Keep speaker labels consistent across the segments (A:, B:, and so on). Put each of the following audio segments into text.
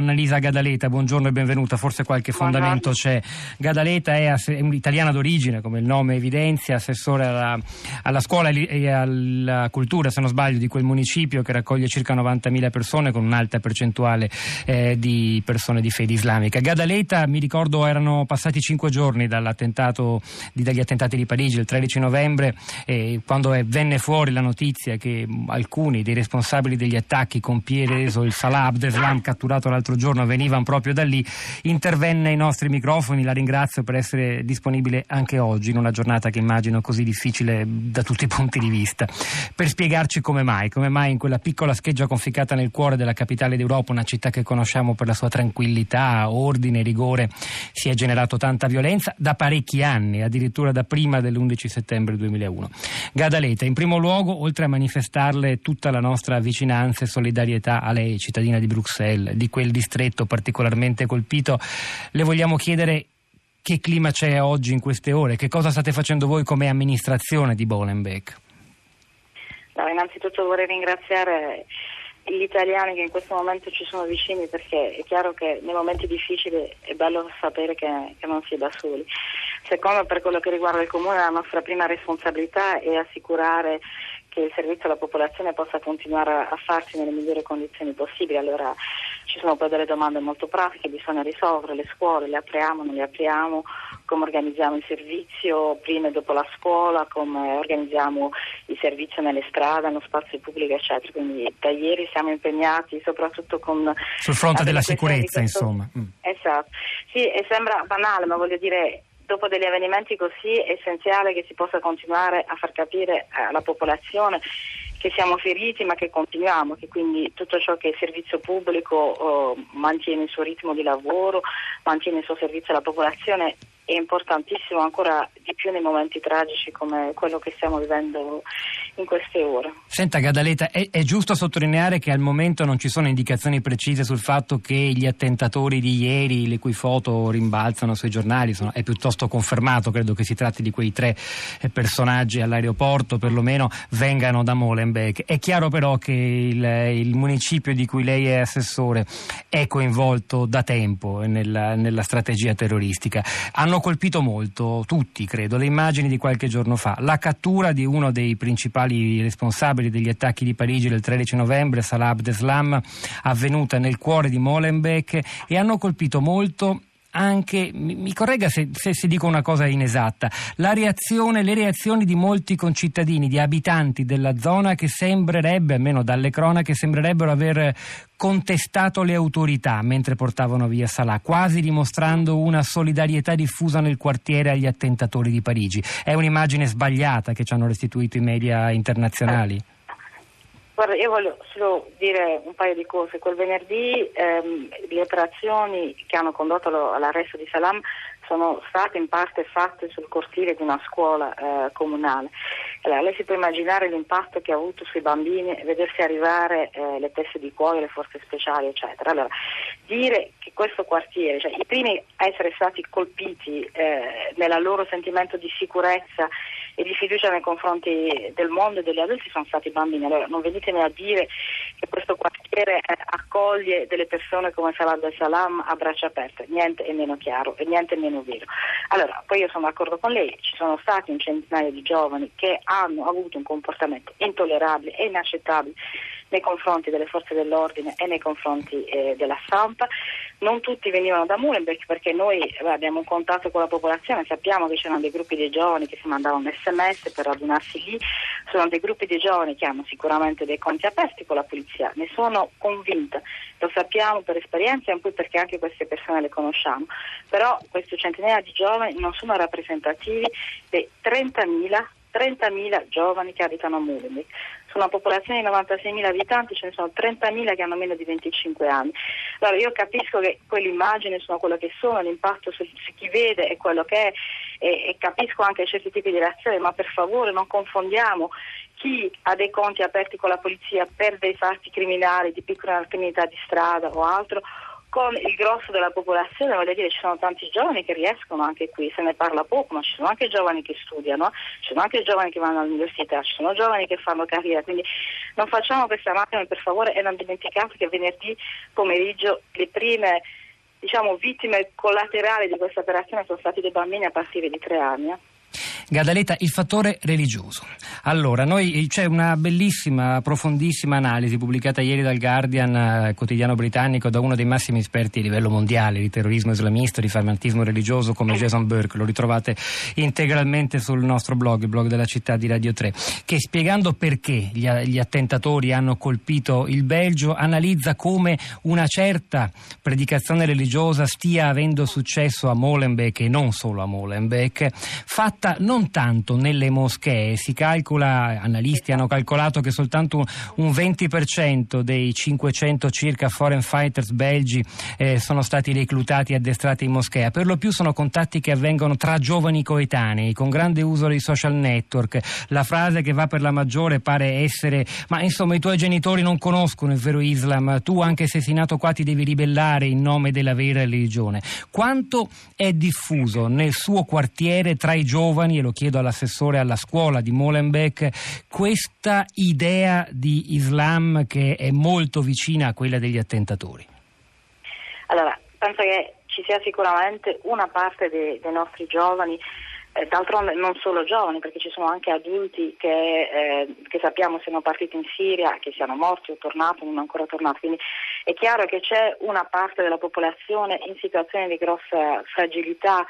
A: Annalisa Gadaleta, buongiorno e benvenuta. Forse qualche fondamento c'è. Gadaleta è, è un'italiana d'origine, come il nome evidenzia, assessore alla, alla, scuola e alla cultura, se non sbaglio, di quel municipio che raccoglie circa 90.000 persone con un'alta percentuale eh, di persone di fede islamica. Gadaleta, mi ricordo, erano passati cinque giorni dall'attentato, dagli attentati di Parigi, il 13 novembre, eh, quando venne fuori la notizia che alcuni dei responsabili degli attacchi con Piereso, il Salah Abdeslam, catturato l'altro l'altro giorno venivano proprio da lì, intervenne ai nostri microfoni, la ringrazio per essere disponibile anche oggi in una giornata che immagino così difficile da tutti i punti di vista, per spiegarci come mai, come mai in quella piccola scheggia conficcata nel cuore della capitale d'Europa, una città che conosciamo per la sua tranquillità, ordine, rigore, si è generato tanta violenza da parecchi anni, addirittura da prima dell'11 settembre 2001. Gadaleta, in primo luogo, oltre a manifestarle tutta la nostra vicinanza e solidarietà a lei, cittadina di Bruxelles, di quel distretto particolarmente colpito. Le vogliamo chiedere che clima c'è oggi in queste ore, che cosa state facendo voi come amministrazione di Bolenbeek?
B: No, innanzitutto vorrei ringraziare gli italiani che in questo momento ci sono vicini perché è chiaro che nei momenti difficili è bello sapere che, che non si è da soli. Secondo, per quello che riguarda il Comune, la nostra prima responsabilità è assicurare che il servizio alla popolazione possa continuare a farsi nelle migliori condizioni possibili. Allora ci sono poi delle domande molto pratiche, bisogna risolvere le scuole, le apriamo, non le apriamo, come organizziamo il servizio prima e dopo la scuola, come organizziamo il servizio nelle strade, nello spazio pubblico, eccetera. Quindi da ieri siamo impegnati soprattutto con...
A: Sul fronte della sicurezza, insomma.
B: Mm. Esatto. Sì, e sembra banale, ma voglio dire dopo degli avvenimenti così è essenziale che si possa continuare a far capire alla popolazione che siamo feriti ma che continuiamo, che quindi tutto ciò che è servizio pubblico oh, mantiene il suo ritmo di lavoro, mantiene il suo servizio alla popolazione è importantissimo ancora di più nei momenti tragici come quello che stiamo vivendo in queste ore.
A: Senta Gadaleta, è, è, giusto sottolineare che al momento non ci sono indicazioni precise sul fatto che gli attentatori di ieri, le cui foto rimbalzano sui giornali, sono, è piuttosto confermato, credo che si tratti di quei tre eh, personaggi all'aeroporto, perlomeno vengano da Molenbeek. È chiaro però che il, il municipio di cui lei è assessore è coinvolto da tempo nella, nella strategia terroristica. Hanno colpito molto, tutti credo, le immagini di qualche giorno fa. La cattura di uno dei principali responsabili degli attacchi di Parigi del 13 novembre, Salah Abdeslam, avvenuta nel cuore di Molenbeek e hanno colpito molto anche, mi corregga se, se, se, dico una cosa inesatta, reazione, le reazioni di molti concittadini, di abitanti della zona che sembrerebbe, almeno dalle cronache, sembrerebbero aver contestato le autorità mentre portavano via Salah, quasi dimostrando una solidarietà diffusa nel quartiere agli attentatori di Parigi. È un'immagine sbagliata che ci hanno restituito i media internazionali?
B: Guarda, io voglio solo dire un paio di cose. Quel venerdì ehm, le operazioni che hanno condotto all'arresto di Salam sono state in parte fatte sul cortile di una scuola eh, comunale. Allora, lei si può immaginare l'impatto che ha avuto sui bambini vedersi arrivare eh, le teste di cuoio, le forze speciali, eccetera. Allora, dire che questo quartiere, cioè i primi a essere stati colpiti eh, nel loro sentimento di sicurezza e di fiducia nei confronti del mondo e degli adulti sono stati i bambini. Allora non venitemi a dire che questo quartiere eh, accoglie delle persone come Salah al-Salam a braccia aperte, niente è meno chiaro e niente è meno vero. Allora, poi io sono d'accordo con lei, ci sono stati un centinaio di giovani che hanno avuto un comportamento intollerabile e inaccettabile nei confronti delle forze dell'ordine e nei confronti eh, della stampa. Non tutti venivano da Mulenberg perché noi beh, abbiamo un contatto con la popolazione, sappiamo che c'erano dei gruppi di giovani che si mandavano sms per radunarsi lì, sono dei gruppi di giovani che hanno sicuramente dei conti aperti con la polizia, ne sono convinta, lo sappiamo per esperienza e poi perché anche queste persone le conosciamo, però questi centinaia di giovani non sono rappresentativi dei 30.000 30.000 giovani che abitano a Molenbeek. Su una popolazione di 96.000 abitanti ce ne sono 30.000 che hanno meno di 25 anni. Allora io capisco che quelle immagini sono quello che sono, l'impatto su, su chi vede è quello che è e, e capisco anche certi tipi di reazioni, ma per favore non confondiamo chi ha dei conti aperti con la polizia per dei fatti criminali, di piccola criminalità di strada o altro, con il grosso della popolazione, voglio dire, ci sono tanti giovani che riescono anche qui, se ne parla poco, ma ci sono anche giovani che studiano, ci sono anche giovani che vanno all'università, ci sono giovani che fanno carriera, quindi non facciamo questa macchina per favore e non dimenticate che venerdì pomeriggio le prime diciamo, vittime collaterali di questa operazione sono stati dei bambini a partire di tre anni. Eh.
A: Gadaleta, il fattore religioso. Allora, noi, c'è una bellissima, profondissima analisi pubblicata ieri dal Guardian, eh, quotidiano britannico, da uno dei massimi esperti a livello mondiale di terrorismo islamista, di fanatismo religioso come Jason Burke, lo ritrovate integralmente sul nostro blog, il blog della città di Radio 3, che spiegando perché gli, gli attentatori hanno colpito il Belgio, analizza come una certa predicazione religiosa stia avendo successo a Molenbeek e non solo a Molenbeek, fatta non non tanto nelle moschee, si calcola, analisti hanno calcolato che soltanto un 20% dei 500 circa foreign fighters belgi eh, sono stati reclutati e addestrati in moschea, per lo più sono contatti che avvengono tra giovani coetanei, con grande uso dei social network, la frase che va per la maggiore pare essere ma insomma i tuoi genitori non conoscono il vero Islam, tu anche se sei nato qua ti devi ribellare in nome della vera religione. Quanto è diffuso nel suo quartiere tra i giovani e lo chiedo all'assessore alla scuola di Molenbeek, questa idea di Islam che è molto vicina a quella degli attentatori?
B: Allora, penso che ci sia sicuramente una parte dei, dei nostri giovani eh, d'altronde non solo giovani, perché ci sono anche adulti che, eh, che, sappiamo siano partiti in Siria, che siano morti o tornati, non ancora tornati. Quindi è chiaro che c'è una parte della popolazione in situazione di grossa fragilità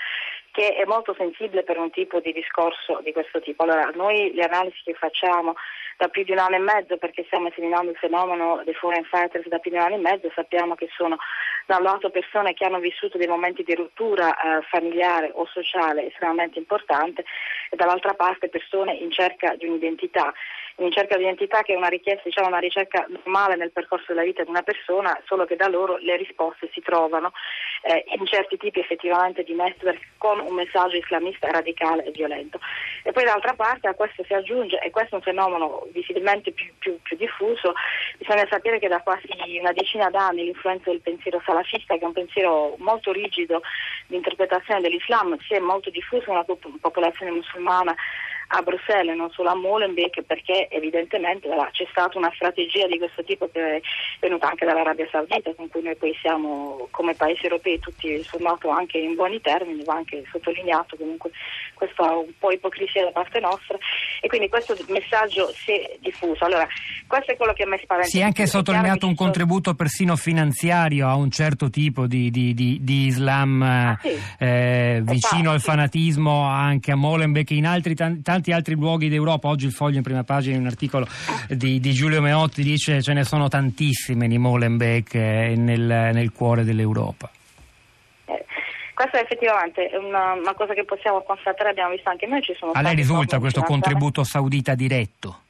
B: che è molto sensibile per un tipo di discorso di questo tipo. Allora, noi le analisi che facciamo da più di un anno e mezzo, perché stiamo esaminando il fenomeno dei foreign fighters da più di un anno e mezzo, sappiamo che sono da un lato persone che hanno vissuto dei momenti di rottura eh, familiare o sociale estremamente importante e dall'altra parte persone in cerca di un'identità in cerca di identità che è una richiesta, diciamo una ricerca normale nel percorso della vita di una persona, solo che da loro le risposte si trovano eh, in certi tipi effettivamente di network con un messaggio islamista radicale e violento. E poi d'altra parte a questo si aggiunge, e questo è un fenomeno visibilmente più, più, più diffuso, bisogna sapere che da quasi una decina d'anni l'influenza del pensiero salafista, che è un pensiero molto rigido di interpretazione dell'Islam, si è molto diffuso nella popolazione musulmana a Bruxelles, non solo a Molenbeek, perché evidentemente là, c'è stata una strategia di questo tipo che è venuta anche dall'Arabia Saudita, con cui noi poi siamo come paesi europei tutti sommato anche in buoni termini, va anche sottolineato comunque questa un po' ipocrisia da parte nostra e quindi questo messaggio si è diffuso. Allora, questo è quello che a me spaventa.
A: Si è anche sottolineato un contributo persino finanziario a un certo tipo di, di, di, di Islam ah, sì. eh, vicino al fanatismo anche a Molenbeek e in altri tanti altri luoghi d'Europa. Oggi il foglio in prima pagina in un articolo di, di Giulio Meotti dice ce ne sono tantissime di Molenbeek eh, nel, nel, cuore dell'Europa.
B: Questa è effettivamente una, una, cosa che possiamo constatare, abbiamo visto anche noi. Ci sono
A: A lei risulta questo contributo saudita diretto?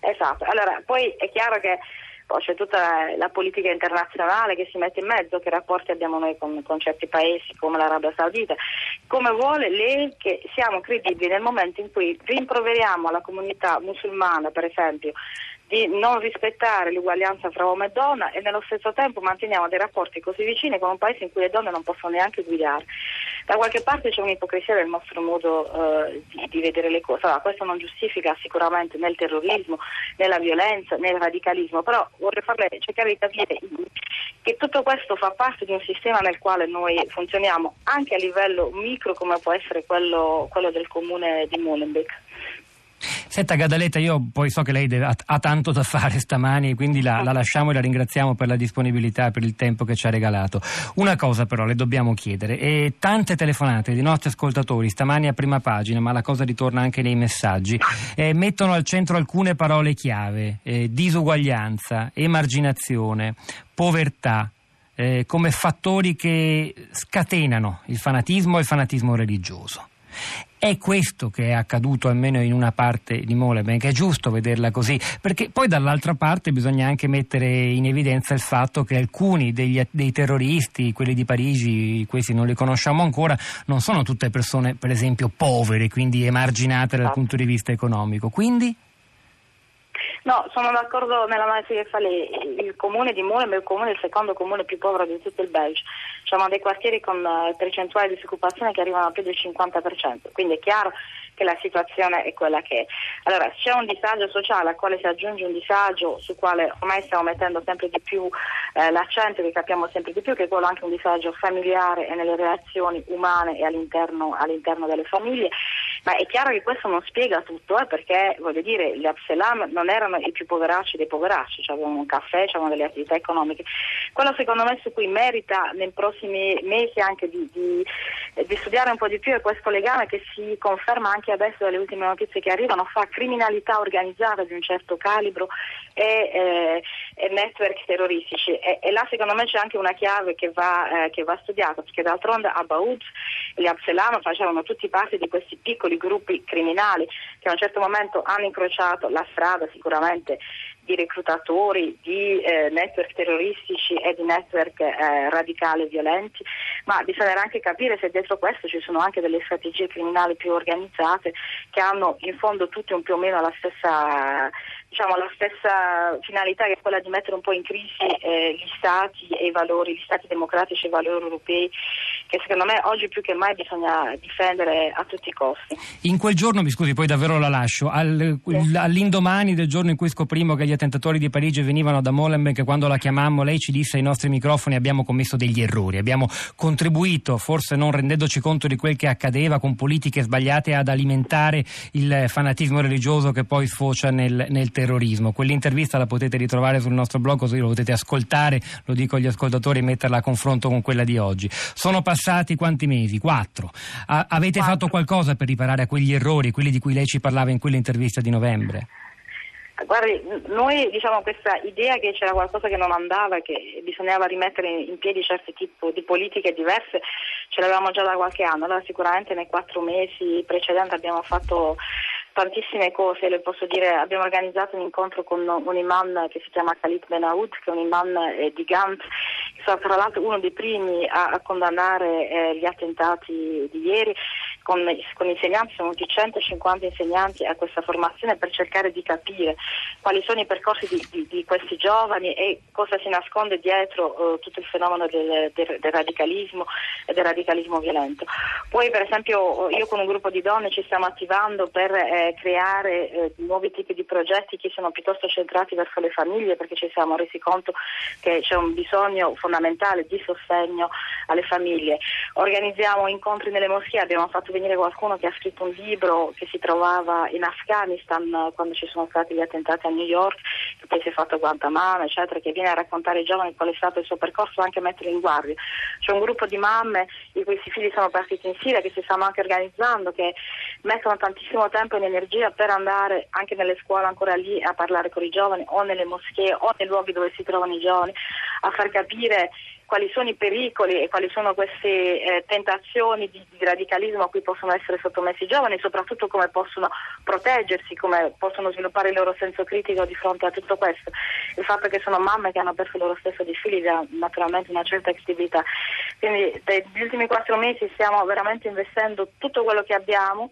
B: Esatto, allora poi è chiaro che poi c'è tutta la politica internazionale che si mette in mezzo, che rapporti abbiamo noi con, con certi paesi come l'Arabia Saudita. Come vuole lei che siamo credibili nel momento in cui rimproveriamo alla comunità musulmana, per esempio, di non rispettare l'uguaglianza fra uomo e donna e nello stesso tempo manteniamo dei rapporti così vicini con un paese in cui le donne non possono neanche guidare. Da qualche parte c'è un'ipocrisia del nostro modo eh, di, di, vedere le cose. Allora, questo non giustifica sicuramente né il terrorismo, né la violenza, né il radicalismo, però vorrei farle cercare di capire che tutto questo fa parte di un sistema nel quale noi funzioniamo anche a livello micro come può essere quello, quello del comune di Molenbeek.
A: Senta Gadaletta, io poi so che lei deve, ha, ha, tanto da fare stamani, quindi la, la, lasciamo e la ringraziamo per la disponibilità e per il tempo che ci ha regalato. Una cosa però le dobbiamo chiedere, e tante telefonate dei nostri ascoltatori stamani a prima pagina, ma la cosa ritorna anche nei messaggi, eh, mettono al centro alcune parole chiave, eh, disuguaglianza, emarginazione, povertà, eh, come fattori che scatenano il fanatismo e il fanatismo religioso. È questo che è accaduto almeno in una parte di Molenbeek, è giusto vederla così, perché poi dall'altra parte bisogna anche mettere in evidenza il fatto che alcuni degli, dei terroristi, quelli di Parigi, questi non li conosciamo ancora, non sono tutte persone per esempio povere, quindi emarginate dal punto di vista economico. Quindi?
B: No, sono d'accordo nell'analisi che fa lei. Il comune di Mulem è il comune, il secondo comune più povero di tutto il Belgio. Siamo dei quartieri con eh, percentuali di disoccupazione che arrivano a più del 50%, quindi è chiaro che la situazione è quella che è. Allora, c'è un disagio sociale al quale si aggiunge un disagio sul quale ormai stiamo mettendo sempre di più eh, l'accento, che capiamo sempre di più, che è quello anche un disagio familiare e nelle relazioni umane e all'interno, all'interno delle famiglie. Ma è chiaro che questo non spiega tutto, eh, perché voglio dire, gli Abselam non erano i più poveracci dei poveracci, cioè avevano un caffè, avevano delle attività economiche. Quello secondo me su cui merita nei prossimi mesi anche di, di, di studiare un po' di più è questo legame che si conferma anche adesso dalle ultime notizie che arrivano fra criminalità organizzata di un certo calibro e, eh, e network terroristici. E, e, là secondo me c'è anche una chiave che va, eh, che va studiata, perché d'altronde a Baud gli Abselam facevano tutti parte di questi piccoli gruppi criminali che a un certo momento hanno incrociato la strada sicuramente di reclutatori, di eh, network terroristici e di network eh, radicali e violenti, ma bisognerà anche capire se dietro questo ci sono anche delle strategie criminali più organizzate che hanno in fondo tutte un più o meno la stessa diciamo, la stessa finalità che è quella di mettere un po' in crisi eh, gli stati e i valori, gli stati democratici e i valori europei che secondo me oggi più che mai bisogna difendere a tutti i costi.
A: In quel giorno, mi scusi, poi davvero la lascio, al, sì. all'indomani del giorno in cui scoprimo che gli attentatori di Parigi venivano da Molenbeek, quando la chiamammo lei ci disse ai nostri microfoni abbiamo commesso degli errori, abbiamo contribuito, forse non rendendoci conto di quel che accadeva, con politiche sbagliate ad alimentare il fanatismo religioso che poi sfocia nel, nel terrorismo. Quell'intervista la potete ritrovare sul nostro blog così lo potete ascoltare, lo dico agli ascoltatori, e metterla a confronto con quella di oggi. Sono passati quanti mesi? Quattro. A- avete Quattro. fatto qualcosa per riparare a quegli errori, quelli di cui lei ci parlava in quell'intervista di novembre?
B: Guardi, noi diciamo questa idea che c'era qualcosa che non andava, che bisognava rimettere in piedi certi tipi di politiche diverse, ce l'avevamo già da qualche anno. Allora sicuramente nei quattro mesi precedenti abbiamo fatto tantissime cose, le posso dire, abbiamo organizzato un incontro con un imam che si chiama Khalid Benaoud, che è un imam eh, di Gant, che è tra l'altro uno dei primi a, a condannare eh, gli attentati di ieri, con, con insegnanti, sono venuti 150 insegnanti a questa formazione per cercare di capire quali sono i percorsi di, di, di questi giovani e cosa si nasconde dietro uh, tutto il fenomeno del, del, del, radicalismo e del radicalismo violento. Poi per esempio io con un gruppo di donne ci stiamo attivando per eh, creare eh, nuovi tipi di progetti che sono piuttosto centrati verso le famiglie perché ci siamo resi conto che c'è un bisogno fondamentale di sostegno alle famiglie. Organizziamo incontri nelle moschee, abbiamo fatto venire qualcuno che ha scritto un libro che si trovava in Afghanistan quando ci sono stati gli attentati a New York, che poi si è fatto Guantanamo, eccetera, che viene a raccontare ai giovani qual è stato il suo percorso e anche mettere in guardia. C'è un gruppo di mamme i cui figli sono partiti in Siria, che si stanno anche organizzando, che mettono tantissimo tempo e energia per andare anche nelle scuole ancora lì a parlare con i giovani o nelle moschee o nei luoghi dove si trovano i giovani, a far capire quali sono i pericoli e quali sono queste eh, tentazioni di, di, radicalismo a cui possono essere sottomessi i giovani soprattutto come possono proteggersi, come possono sviluppare il loro senso critico di fronte a tutto questo. Il fatto che sono mamme che hanno perso loro stesso di figli dà naturalmente una certa credibilità. Quindi negli ultimi quattro mesi stiamo veramente investendo tutto quello che abbiamo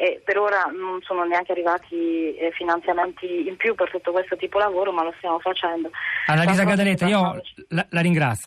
B: e per ora non sono neanche arrivati eh, finanziamenti in più per tutto questo tipo di lavoro, ma lo stiamo facendo.
A: Annalisa Gadaletta, io la, la ringrazio.